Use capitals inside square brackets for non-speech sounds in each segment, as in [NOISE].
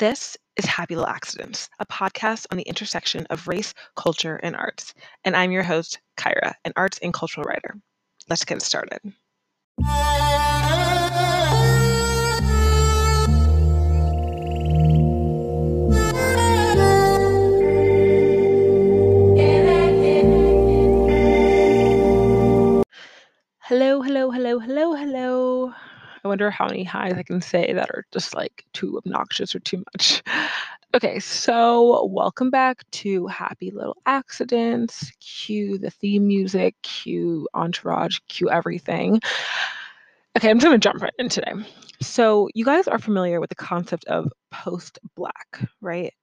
This is Happy Little Accidents, a podcast on the intersection of race, culture, and arts. And I'm your host, Kyra, an arts and cultural writer. Let's get started. Hello, hello, hello, hello, hello. I wonder how many highs I can say that are just like too obnoxious or too much. Okay, so welcome back to Happy Little Accidents. Cue the theme music, cue entourage, cue everything. Okay, I'm just gonna jump right in today. So, you guys are familiar with the concept of post black, right?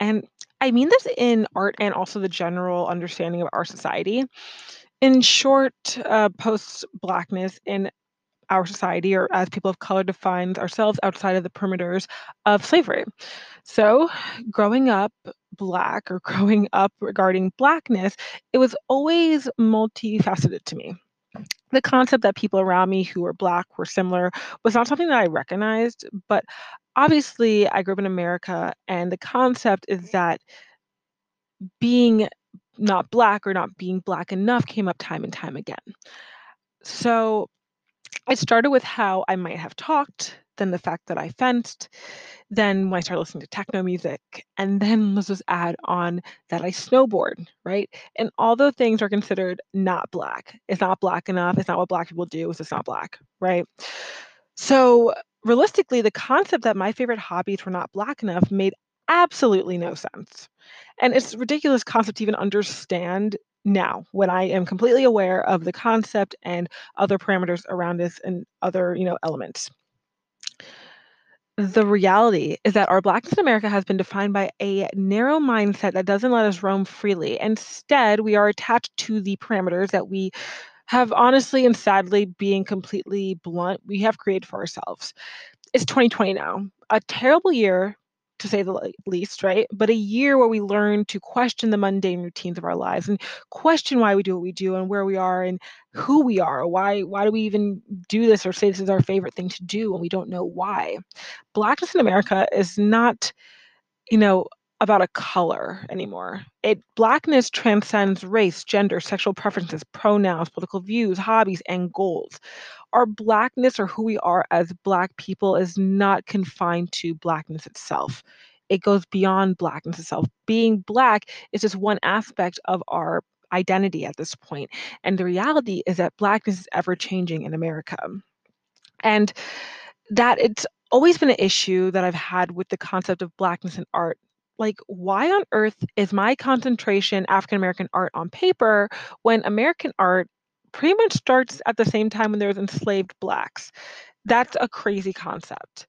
And I mean this in art and also the general understanding of our society. In short, uh, post blackness in our society or as people of color defines ourselves outside of the perimeters of slavery. So, growing up black or [LAUGHS] growing up regarding blackness, it was always multifaceted to me. The concept that people around me who were black were similar was not something that I recognized, but obviously I grew up in America and the concept is that being not black or not being black enough came up time and time again. So I started with how I might have talked, then the fact that I fenced, then when I started listening to techno music, and then let's just add on that I snowboard, right? And all those things are considered not black. It's not black enough. It's not what black people do. It's just not black, right? So realistically, the concept that my favorite hobbies were not black enough made absolutely no sense. And it's ridiculous concept to even understand now when I am completely aware of the concept and other parameters around this and other, you know, elements. The reality is that our blackness in America has been defined by a narrow mindset that doesn't let us roam freely. Instead, we are attached to the parameters that we have honestly and sadly, being completely blunt, we have created for ourselves. It's 2020 now, a terrible year to say the least, right? But a year where we learn to question the mundane routines of our lives and question why we do what we do and where we are and who we are. Why why do we even do this or say this is our favorite thing to do and we don't know why? Blackness in America is not, you know, about a color anymore. It blackness transcends race, gender, sexual preferences, pronouns, political views, hobbies, and goals our blackness or who we are as black people is not confined to blackness itself it goes beyond blackness itself being black is just one aspect of our identity at this point. and the reality is that blackness is ever changing in america and that it's always been an issue that i've had with the concept of blackness in art like why on earth is my concentration african american art on paper when american art pretty much starts at the same time when there's enslaved blacks. That's a crazy concept.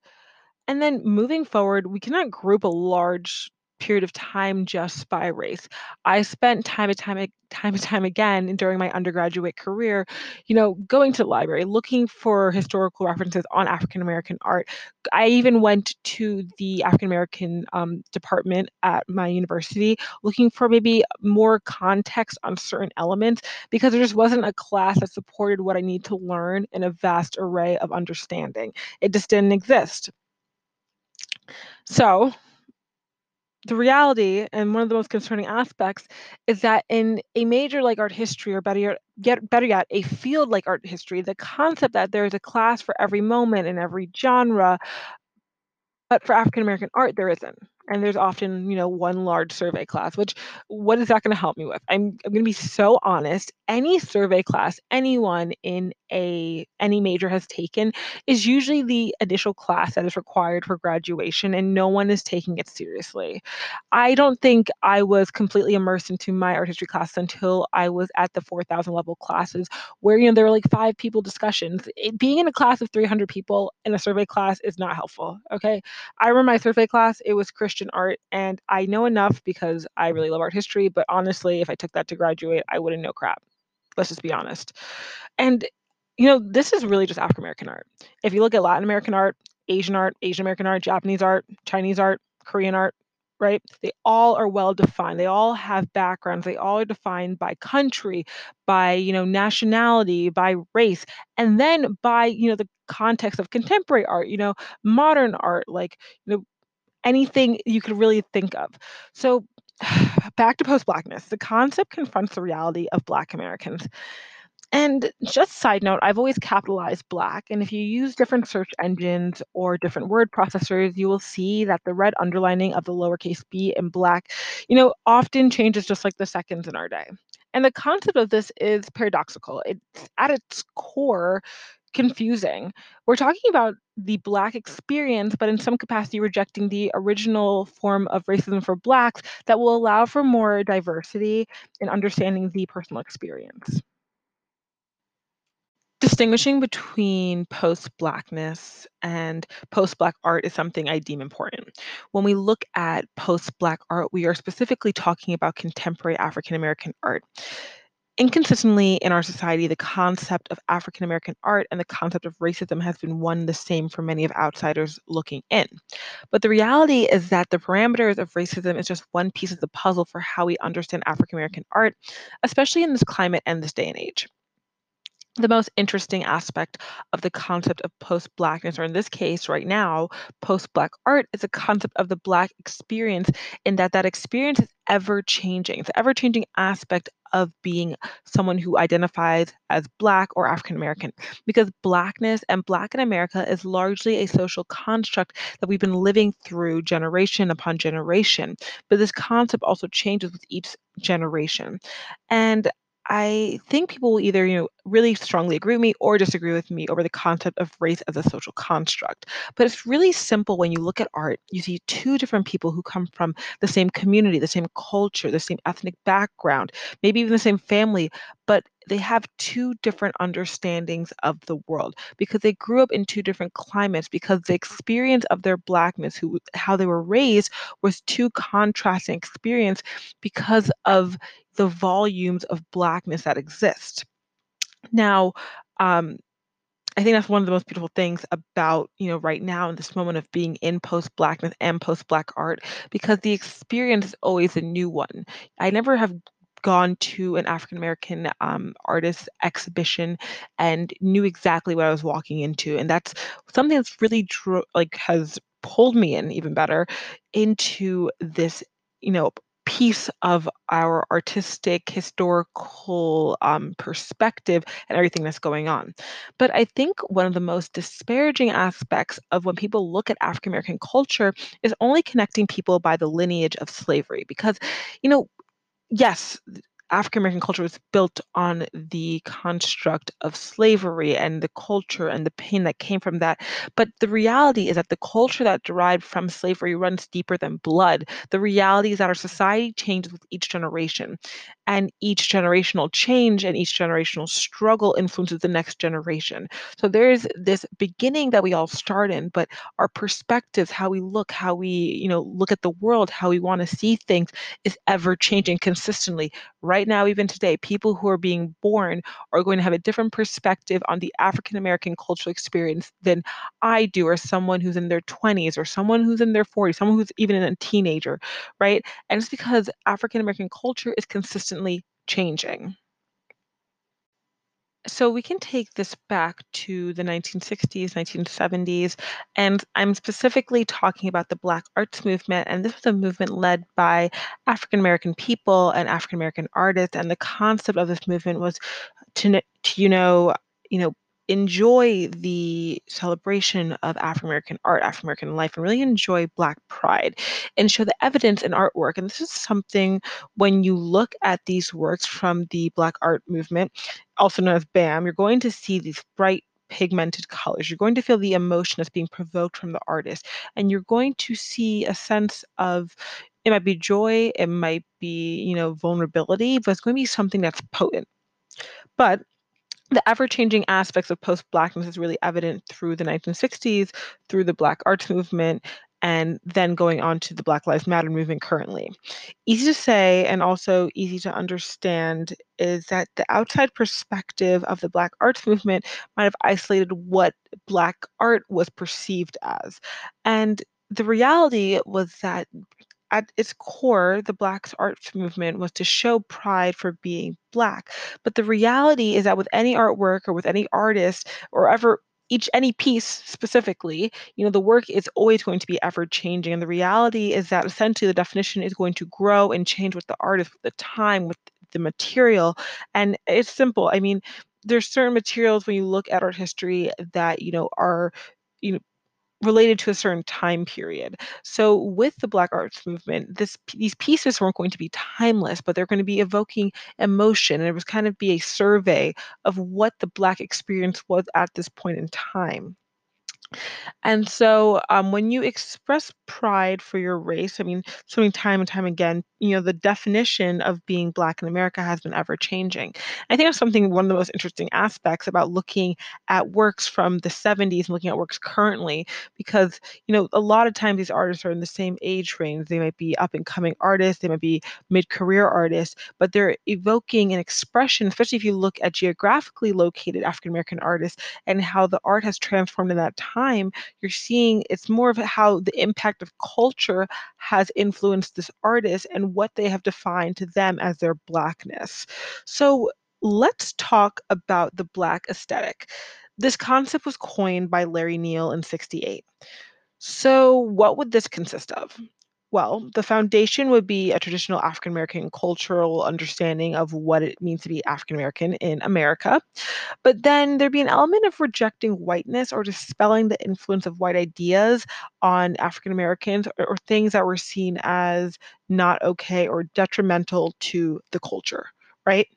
And then moving forward, we cannot group a large period of time just by race. I spent time and time, and time and time again during my undergraduate career, you know, going to the library, looking for historical references on African American art. I even went to the African American um, department at my university, looking for maybe more context on certain elements because there just wasn't a class that supported what I need to learn in a vast array of understanding. It just didn't exist. So the reality and one of the most concerning aspects is that in a major like art history or better yet, better yet a field like art history the concept that there is a class for every moment and every genre but for African American art, there isn't. And there's often, you know, one large survey class, which what is that going to help me with? I'm, I'm going to be so honest. Any survey class anyone in a any major has taken is usually the initial class that is required for graduation, and no one is taking it seriously. I don't think I was completely immersed into my art history class until I was at the 4,000 level classes, where you know there were like five people discussions. It, being in a class of 300 people in a survey class is not helpful. Okay, I remember my survey class, it was Christian art, and I know enough because I really love art history, but honestly, if I took that to graduate, I wouldn't know crap. Let's just be honest. And, you know, this is really just African American art. If you look at Latin American art, Asian art, Asian American art, Japanese art, Chinese art, Korean art, right? They all are well defined. They all have backgrounds. They all are defined by country, by, you know, nationality, by race, and then by, you know, the context of contemporary art, you know, modern art, like, you know, anything you could really think of. So, [SIGHS] back to post Blackness, the concept confronts the reality of Black Americans. And just side note, I've always capitalized Black, and if you use different search engines or different word processors, you will see that the red underlining of the lowercase b in Black, you know, often changes just like the seconds in our day. And the concept of this is paradoxical. It's at its core confusing. We're talking about the Black experience, but in some capacity rejecting the original form of racism for Blacks that will allow for more diversity in understanding the personal experience. Distinguishing between post-Blackness and post-Black art is something I deem important. When we look at post-Black art, we are specifically talking about contemporary African American art. Inconsistently in our society, the concept of African American art and the concept of racism has been one the same for many of outsiders looking in. But the reality is that the parameters of racism is just one piece of the puzzle for how we understand African American art, especially in this climate and this day and age the most interesting aspect of the concept of post blackness, or in this case, right now, post black art, is a concept of the black experience, in that that experience is ever changing. It's ever changing aspect of being someone who identifies as black or African American, because blackness and black in America is largely a social construct that we've been living through generation upon generation. But this concept also changes with each generation. And I think people will either, you know, really strongly agree with me or disagree with me over the concept of race as a social construct. But it's really simple when you look at art. You see two different people who come from the same community, the same culture, the same ethnic background, maybe even the same family, but they have two different understandings of the world because they grew up in two different climates because the experience of their blackness who how they were raised was two contrasting experience because of the volumes of blackness that exist. Now, um, I think that's one of the most beautiful things about, you know, right now in this moment of being in post blackness and post black art, because the experience is always a new one. I never have gone to an African American um, artist exhibition and knew exactly what I was walking into, and that's something that's really dro- like has pulled me in even better into this, you know, piece of our artistic, historical um, perspective and everything that's going on. But I think one of the most disparaging aspects of when people look at African American culture is only connecting people by the lineage of slavery. Because, you know, yes, African American culture was built on the construct of slavery and the culture and the pain that came from that. But the reality is that the culture that derived from slavery runs deeper than blood. The reality is that our society changes with each generation, and each generational change and each generational struggle influences the next generation. So there's this beginning that we all start in, but our perspectives, how we look, how we, you know, look at the world, how we want to see things is ever changing consistently right now, even today, people who are being born are going to have a different perspective on the African American cultural experience than I do, or someone who's in their 20s, or someone who's in their 40s, someone who's even a teenager, right? And it's because African American culture is consistently changing. So we can take this back to the 1960s, 1970s, and I'm specifically talking about the Black arts movement. And this was a movement led by African American people and African American artists. And the concept of this movement was to, to you know, you know, enjoy the celebration of African American art, African American life, and really enjoy Black pride and show the evidence in artwork. And this is something when you look at these works from the Black art movement, also known as BAM, you're going to see these bright pigmented colors. You're going to feel the emotion that's being provoked from the artist. And you're going to see a sense of it might be joy, it might be, you know, vulnerability, but it's going to be something that's potent. But the ever-changing aspects of post-blackness is really evident through the 1960s, through the Black arts movement, and then going on to the Black Lives Matter movement currently. Easy to say and also easy to understand is that the outside perspective of the Black arts movement might have isolated what Black art was perceived as. And the reality was that at its core, the Black arts movement was to show pride for being Black. But the reality is that with any artwork or with any artist or ever each any piece specifically, you know, the work is always going to be ever changing. And the reality is that essentially the definition is going to grow and change with the artist, with the time, with the material. And it's simple. I mean, there's certain materials when you look at art history that, you know, are, you know, related to a certain time period. So with the Black Arts Movement, this these pieces weren't going to be timeless, but they're going to be evoking emotion, and it was kind of be a survey of what the Black experience was at this point in time. And so, um, when you express pride for your race, I mean, many time and time again, you know, the definition of being Black in America has been ever changing. I think that's something one of the most interesting aspects about looking at works from the 70s and looking at works currently, because, you know, a lot of times these artists are in the same age range. They might be up and coming artists, they might be mid career artists, but they're evoking an expression, especially if you look at geographically located African American artists and how the art has transformed in that time you're seeing it's more of how the impact of culture has influenced this artist and what they have defined to them as their blackness. So let's talk about the black aesthetic. This concept was coined by Larry Neal in 68. So, what would this consist of? Well, the foundation would be a traditional African American cultural understanding of what it means to be African American in America. But then there'd be an element of rejecting whiteness or dispelling the influence of white ideas on African Americans or, or things that were seen as not okay or detrimental to the culture, right?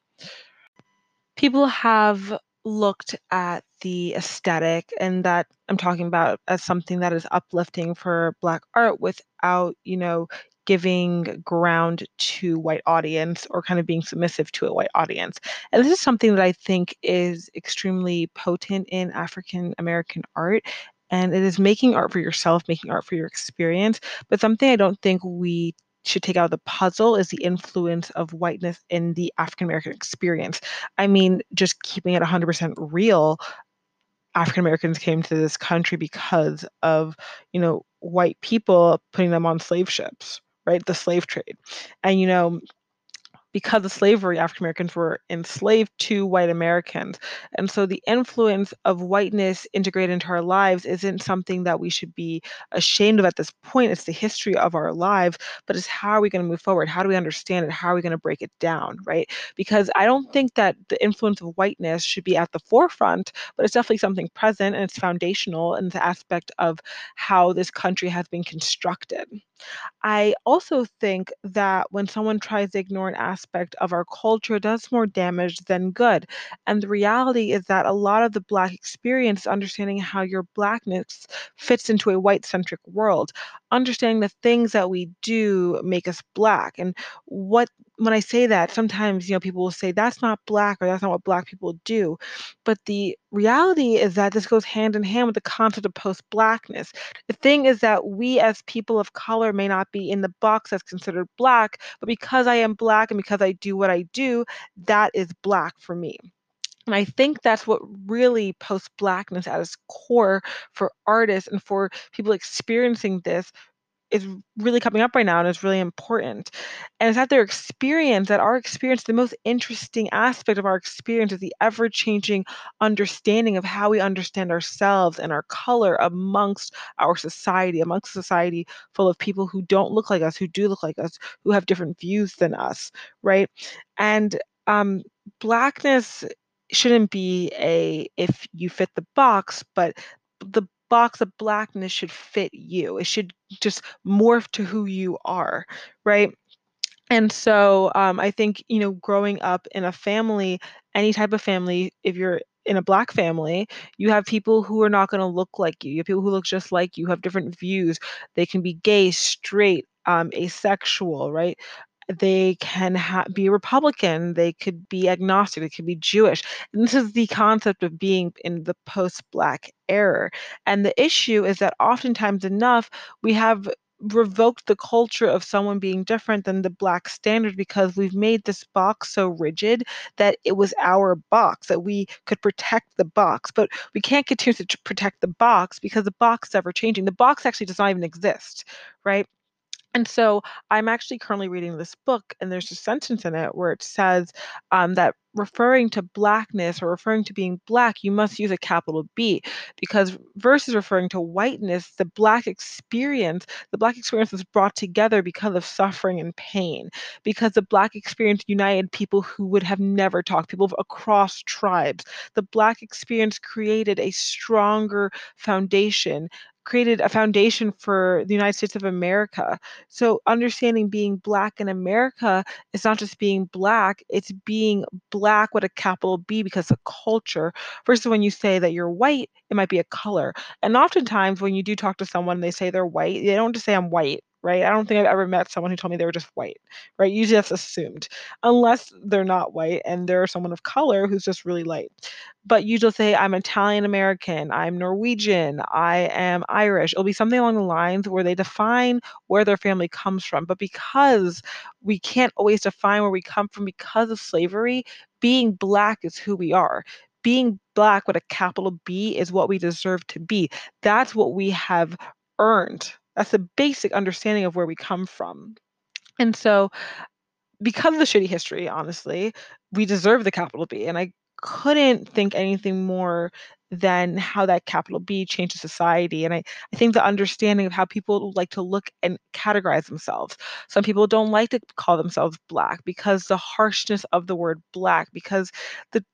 People have looked at the aesthetic and that I'm talking about as something that is uplifting for Black art without, you know, giving ground to white audience or kind of being submissive to a white audience. And this is something that I think is extremely potent in African American art. And it is making art for yourself, making art for your experience, but something I don't think we should take out of the puzzle is the influence of whiteness in the African American experience. I mean, just keeping it 100% real, African Americans came to this country because of, you know, white people putting them on slave ships, right? The slave trade. And, you know, because of slavery, African Americans were enslaved to white Americans. And so the influence of whiteness integrated into our lives isn't something that we should be ashamed of at this point. It's the history of our lives, but it's how are we going to move forward? How do we understand it? How are we going to break it down, right? Because I don't think that the influence of whiteness should be at the forefront, but it's definitely something present and it's foundational in the aspect of how this country has been constructed. I also think that when someone tries to ignore an aspect of our culture, it does more damage than good. And the reality is that a lot of the Black experience understanding how your Blackness fits into a white centric world, understanding the things that we do make us Black. And what, when I say that, sometimes, you know, people will say, that's not Black or that's not what Black people do. But the reality is that this goes hand in hand with the concept of post Blackness. The thing is that we as people of color may not be in the box that's considered black, but because I am black and because I do what I do, that is black for me. And I think that's what really post blackness at its core for artists and for people experiencing this is really coming up right now and is really important. And it's that their experience, that our experience, the most interesting aspect of our experience is the ever changing understanding of how we understand ourselves and our color amongst our society, amongst a society full of people who don't look like us, who do look like us, who have different views than us, right? And um, blackness shouldn't be a if you fit the box, but the box of blackness should fit you. It should just morph to who you are, right? And so um, I think, you know, growing up in a family, any type of family, if you're in a black family, you have people who are not going to look like you. You have people who look just like you, have different views. They can be gay, straight, um, asexual, right? They can ha- be Republican, they could be agnostic, they could be Jewish. And this is the concept of being in the post Black era. And the issue is that oftentimes enough, we have revoked the culture of someone being different than the black standard because we've made this box so rigid that it was our box that we could protect the box but we can't continue to protect the box because the box is ever changing the box actually does not even exist right And so I'm actually currently reading this book, and there's a sentence in it where it says um, that referring to blackness or referring to being black, you must use a capital B because versus referring to whiteness, the black experience, the black experience was brought together because of suffering and pain, because the black experience united people who would have never talked, people across tribes. The black experience created a stronger foundation created a foundation for the United States of America. So understanding being black in America is not just being black, it's being black with a capital B because of culture. Versus when you say that you're white, it might be a color. And oftentimes when you do talk to someone they say they're white, they don't just say I'm white right? I don't think I've ever met someone who told me they were just white, right? Usually that's assumed, unless they're not white and they're someone of color who's just really light. But just say, I'm Italian American, I'm Norwegian, I am Irish. It'll be something along the lines where they define where their family comes from. But because we can't always define where we come from because of slavery, being black is who we are being black with a capital B is what we deserve to be. That's what we have earned. That's the basic understanding of where we come from. And so, because of the shitty history, honestly, we deserve the capital B. And I couldn't think anything more than how that capital B changes society. And I, I think the understanding of how people like to look and categorize themselves. Some people don't like to call themselves black because the harshness of the word black, because the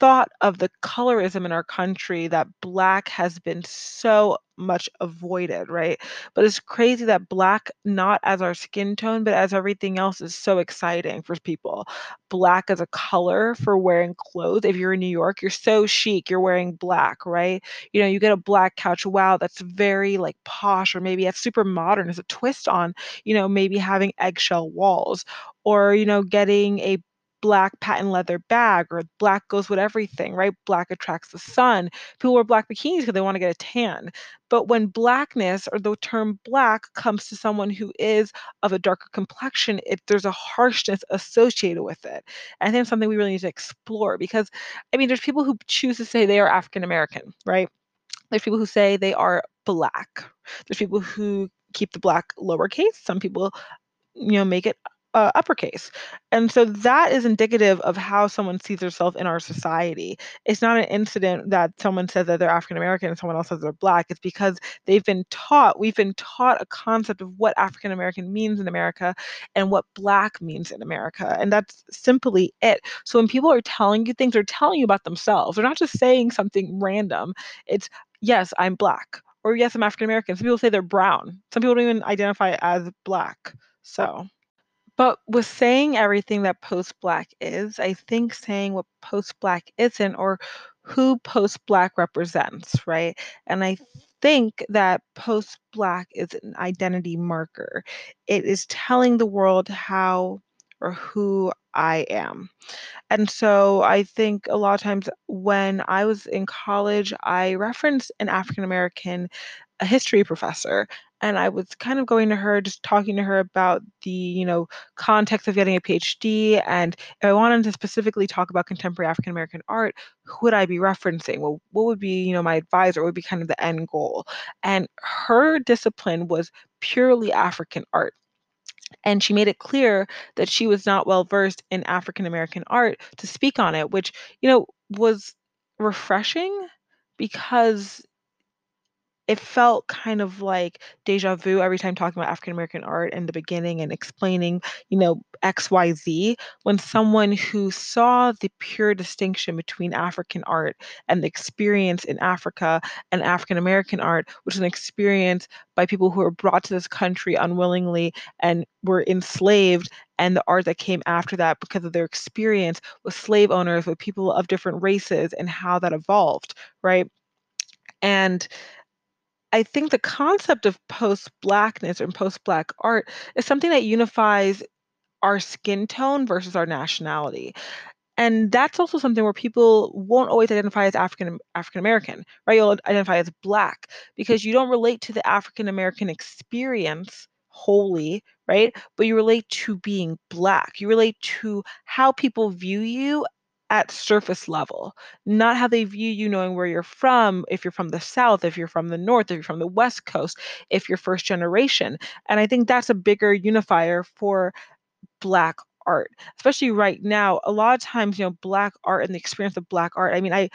thought of the colorism in our country that black has been so much avoided, right? But it's crazy that black, not as our skin tone, but as everything else, is so exciting for people. Black as a color for wearing clothes. If you're in New York, you're so chic, you're wearing black, right? You know, you get a black couch, wow, that's very like posh, or maybe it's super modern as a twist on, you know, maybe having eggshell walls, or, you know, getting a black patent leather bag or black goes with everything, right? Black attracts the sun. People wear black bikinis because they want to get a tan. But when blackness or the term black comes to someone who is of a darker complexion, it, there's a harshness associated with it. And I think it's something we really need to explore because, I mean, there's people who choose to say they are African American, right? There's people who say they are black. There's people who keep the black lowercase. Some people, you know, make it uh, uppercase. And so that is indicative of how someone sees themselves in our society. It's not an incident that someone says that they're African American and someone else says they're black. It's because they've been taught, we've been taught a concept of what African American means in America and what black means in America. And that's simply it. So when people are telling you things, they're telling you about themselves. They're not just saying something random. It's, yes, I'm black. Or yes, I'm African American. Some people say they're brown. Some people don't even identify as black. So. But with saying everything that post-black is, I think saying what post-black isn't or who post-black represents, right? And I think that post-black is an identity marker. It is telling the world how or who I am. And so I think a lot of times when I was in college, I referenced an African American a history professor and I was kind of going to her, just talking to her about the, you know, context of getting a PhD. And if I wanted to specifically talk about contemporary African American art, who would I be referencing? Well, what would be, you know, my advisor? What would be kind of the end goal? And her discipline was purely African art. And she made it clear that she was not well versed in African American art to speak on it, which, you know, was refreshing because it felt kind of like deja vu every time talking about African American art in the beginning and explaining, you know, XYZ, when someone who saw the pure distinction between African art and the experience in Africa and African American art, which is an experience by people who were brought to this country unwillingly and were enslaved, and the art that came after that because of their experience with slave owners, with people of different races, and how that evolved, right? And I think the concept of post-blackness and post-black art is something that unifies our skin tone versus our nationality. And that's also something where people won't always identify as African African American, right? You'll identify as black because you don't relate to the African American experience wholly, right? But you relate to being black. You relate to how people view you at surface level, not how they view you knowing where you're from, if you're from the South, if you're from the North, if you're from the West Coast, if you're first generation. And I think that's a bigger unifier for Black art, especially right now. A lot of times, you know, Black art and the experience of Black art, I mean, I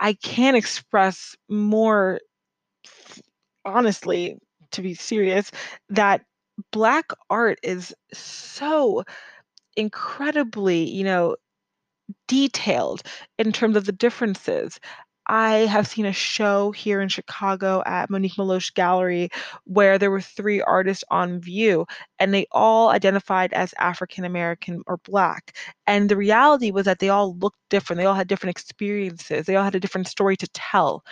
I can't express more honestly, to be serious, that Black art is so incredibly, you know, detailed in terms of the differences. I have seen a show here in Chicago at Monique Meloche Gallery where there were three artists on view and they all identified as African American or Black. And the reality was that they all looked different. They all had different experiences. They all had a different story to tell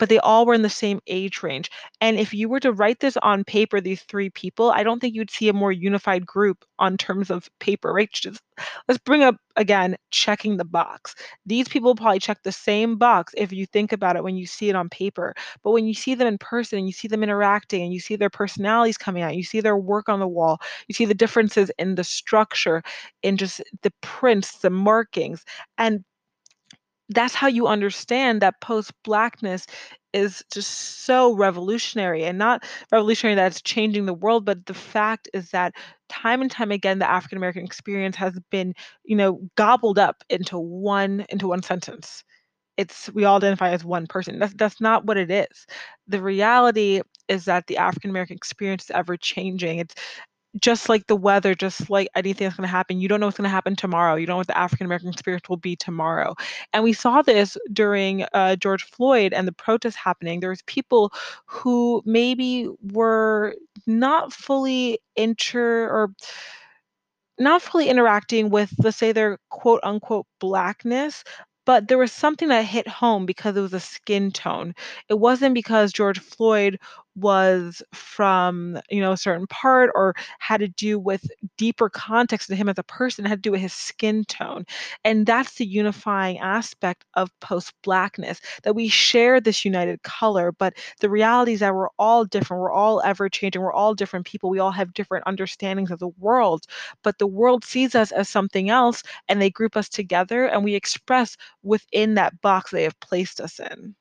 but they all were in the same age range. And if you were to write this on paper, these three people, I don't think you'd see a more unified group on terms of paper, right? Just let's bring up again checking the box. These people probably check the same box if you think about it when you see it on paper. But when you see them in person and you see them interacting and you see their personalities coming out, you see their work on the wall, you see the differences in the structure, in just the prints, the markings. And that's how you understand that post-blackness is just so revolutionary and not revolutionary that it's changing the world but the fact is that time and time again the african american experience has been you know gobbled up into one into one sentence. It's we all identify as one person. That's that's not what it is. The reality is that the african american experience is ever changing it's just like the weather, just like anything that's going to happen, you don't know what's going to happen tomorrow. You don't know what the African American experience will be tomorrow. And we saw this during uh, George Floyd and the protests happening. There was people who maybe were not fully inter or not fully interacting with, let's say, their quote unquote blackness, but there was something that hit home because it was a skin tone. It wasn't because George Floyd was from, you know, a certain part or had to do with deeper context to him as a person, had to do with his skin tone. And that's the unifying aspect of post-blackness, that we share this united color, but the reality is that we're all different. We're all ever changing. We're all different people. We all have different understandings of the world, but the world sees us as something else and they group us together and we express within that box they have placed us in.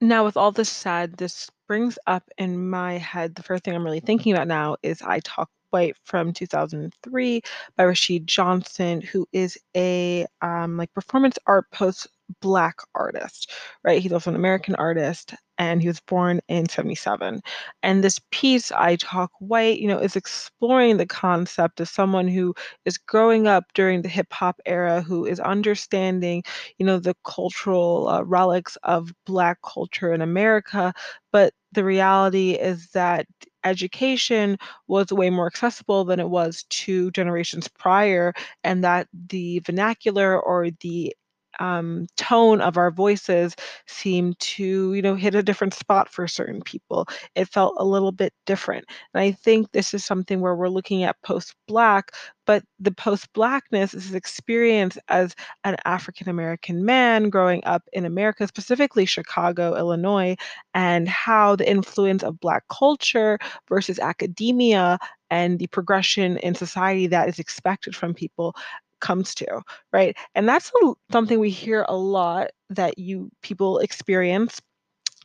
Now, with all this said, this brings up in my head the first thing I'm really thinking about now is I Talk White from 2003 by Rashid Johnson, who is a um, like performance art post black artist, right? He's also an American artist and he was born in 77. And this piece, I Talk White, you know, is exploring the concept of someone who is growing up during the hip hop era, who is understanding, you know, the cultural uh, relics of Black culture in America. But the reality is that education was way more accessible than it was two generations prior, and that the vernacular or the um, tone of our voices seemed to, you know, hit a different spot for certain people. It felt a little bit different. And I think this is something where we're looking at post-Black, but the post-Blackness is experience as an African American man growing up in America, specifically Chicago, Illinois, and how the influence of Black culture versus academia and the progression in society that is expected from people comes to, right? And that's something we hear a lot that you people experience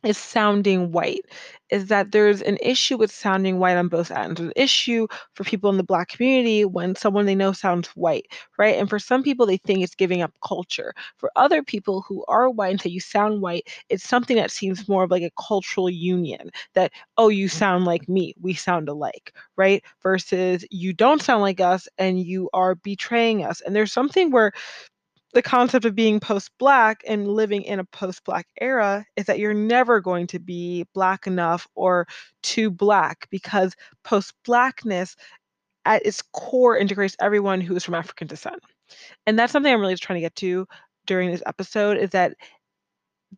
is sounding white is that there's an issue with sounding white on both ends. There's an issue for people in the black community when someone they know sounds white, right? And for some people, they think it's giving up culture. For other people who are white and say you sound white, it's something that seems more of like a cultural union that, oh, you mm-hmm. sound like me, we sound alike, right? Versus you don't sound like us and you are betraying us. And there's something where the concept of being post-black and living in a post-black era is that you're never going to be black enough or too black because post-blackness at its core integrates everyone who is from African descent. And that's something I'm really trying to get to during this episode is that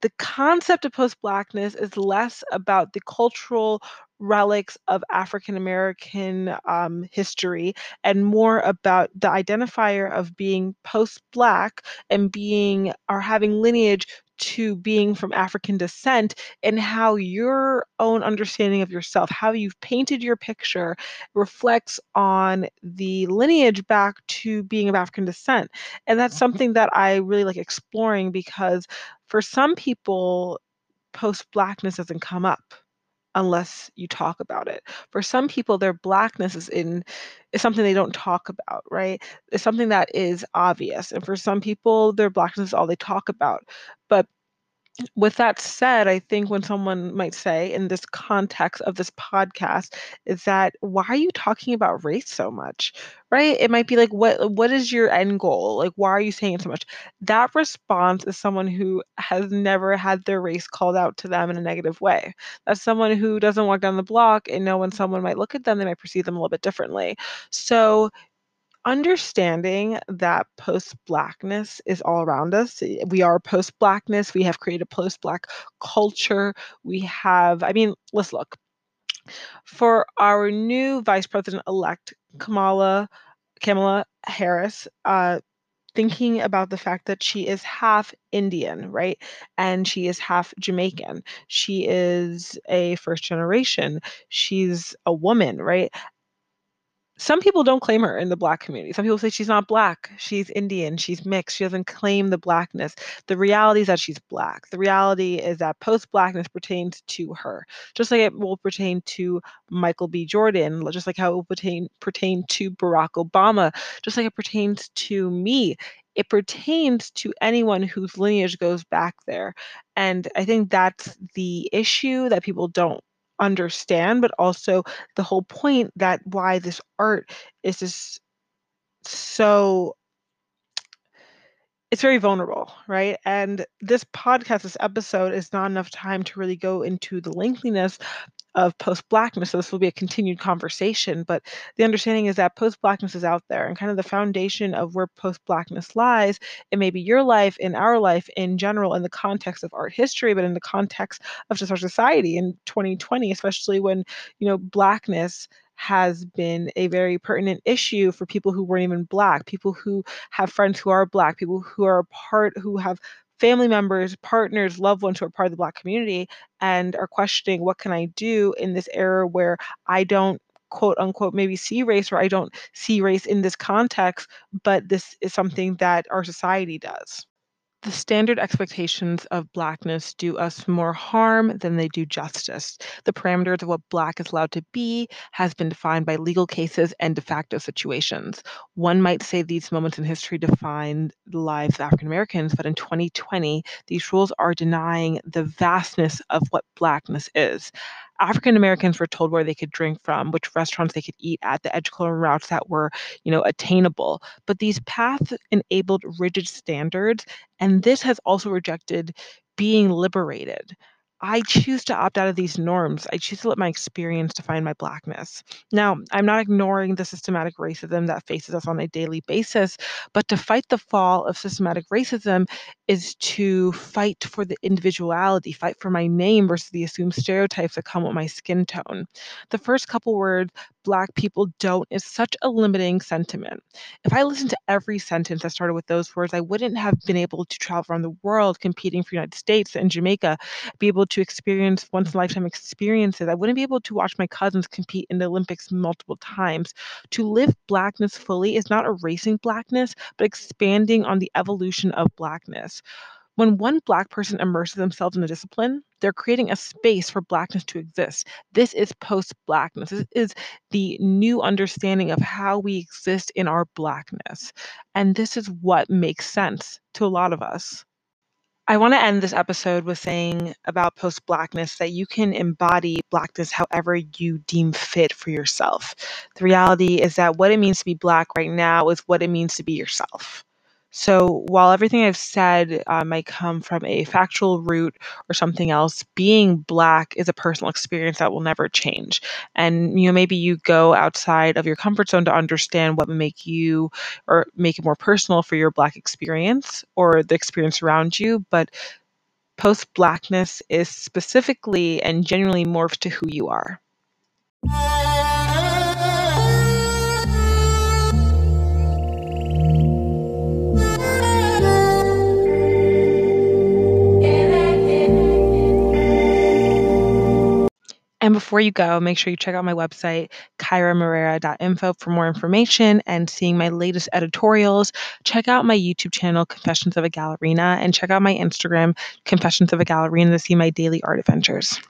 the concept of post-blackness is less about the cultural relics of African American um, history and more about the identifier of being post-black and being or having lineage to being from African descent and how your own understanding of yourself, how you've painted your picture, reflects on the lineage back to being of African descent. And that's something that I really like exploring because for some people, post blackness doesn't come up unless you talk about it. For some people, their blackness is in is something they don't talk about, right? It's something that is obvious. And for some people, their blackness is all they talk about. But with that said, I think when someone might say in this context of this podcast is that why are you talking about race so much? Right? It might be like what what is your end goal? Like why are you saying it so much? That response is someone who has never had their race called out to them in a negative way. That's someone who doesn't walk down the block and know when someone might look at them, they might perceive them a little bit differently. So understanding that post blackness is all around us. Eh, we are post blackness. We have created post black culture. We have, I mean, let's look. For our new vice president elect, Kamala, Kamala Harris, uh, thinking about the fact that she is half Indian, right? And she is half Jamaican. She is a first generation. She's a woman, right? Some people don't claim her in the black community. Some people say she's not black, she's Indian, she's mixed, she doesn't claim the blackness. The reality is that she's black. The reality is that post blackness pertains to her, just like it will pertain to Michael B. Jordan, just like how it will pertain pertain to Barack Obama, just like it pertains to me. It pertains to anyone whose lineage goes back there. And I think that's the issue that people don't understand, but also the whole point that why this art is just so it's very vulnerable, right? And this podcast, this episode is not enough time to really go into the lengthiness of post blackness. So this will be a continued conversation, but the understanding is that post blackness is out there and kind of the foundation of where post blackness lies. It may be your life, in our life in general, in the context of art history, but in the context of just our society in 2020, especially when, you know, blackness has been a very pertinent issue for people who weren't even black, people who have friends who are black, people who are part who have family members, partners, loved ones who are part of the Black community and are questioning what can I do in this era where I don't quote unquote maybe see race or I don't see race in this context, but this is something that our society does. The standard expectations of Blackness do us more harm than they do justice. The parameters of what Black is allowed to be has been defined by legal cases and de facto situations. One might say these moments in history define the lives of African Americans, but in 2020, these rules are denying the vastness of what Blackness is. African Americans were told where they could drink from, which restaurants they could eat at, the educational routes that were, you know, attainable. But these paths enabled rigid standards, and this has also rejected being liberated. I choose to opt out of these norms. I choose to let my experience define my blackness. Now, I'm not ignoring the systematic racism that faces us on a daily basis, but to fight the fall of systematic racism is to fight for the individuality, fight for my name versus the assumed stereotypes that come with my skin tone. The first couple words, Black people don't, is such a limiting sentiment. If I listened to every sentence that started with those words, I wouldn't have been able to travel around the world competing for United States and Jamaica, be able to experience once in a lifetime experiences. I wouldn't be able to watch my cousins compete in the Olympics multiple times. To live Blackness fully is not erasing Blackness, but expanding on the evolution of Blackness. When one Black person immerses themselves in a discipline, they're creating a space for Blackness to exist. This is post Blackness. This is the new understanding of how we exist in our Blackness. And this is what makes sense to a lot of us. I want to end this episode with saying about post Blackness that you can embody Blackness however you deem fit for yourself. The reality is that what it means to be Black right now is what it means to be yourself. So while everything I've said uh, might come from a factual root or something else, being black is a personal experience that will never change. And you know, maybe you go outside of your comfort zone to understand what would make you or make it more personal for your black experience or the experience around you. But post blackness is specifically and genuinely morphed to who you are. And before you go, make sure you check out my website, kyramarrera.info, for more information and seeing my latest editorials. Check out my YouTube channel, Confessions of a Gallerina, and check out my Instagram, Confessions of a Gallerina, to see my daily art adventures.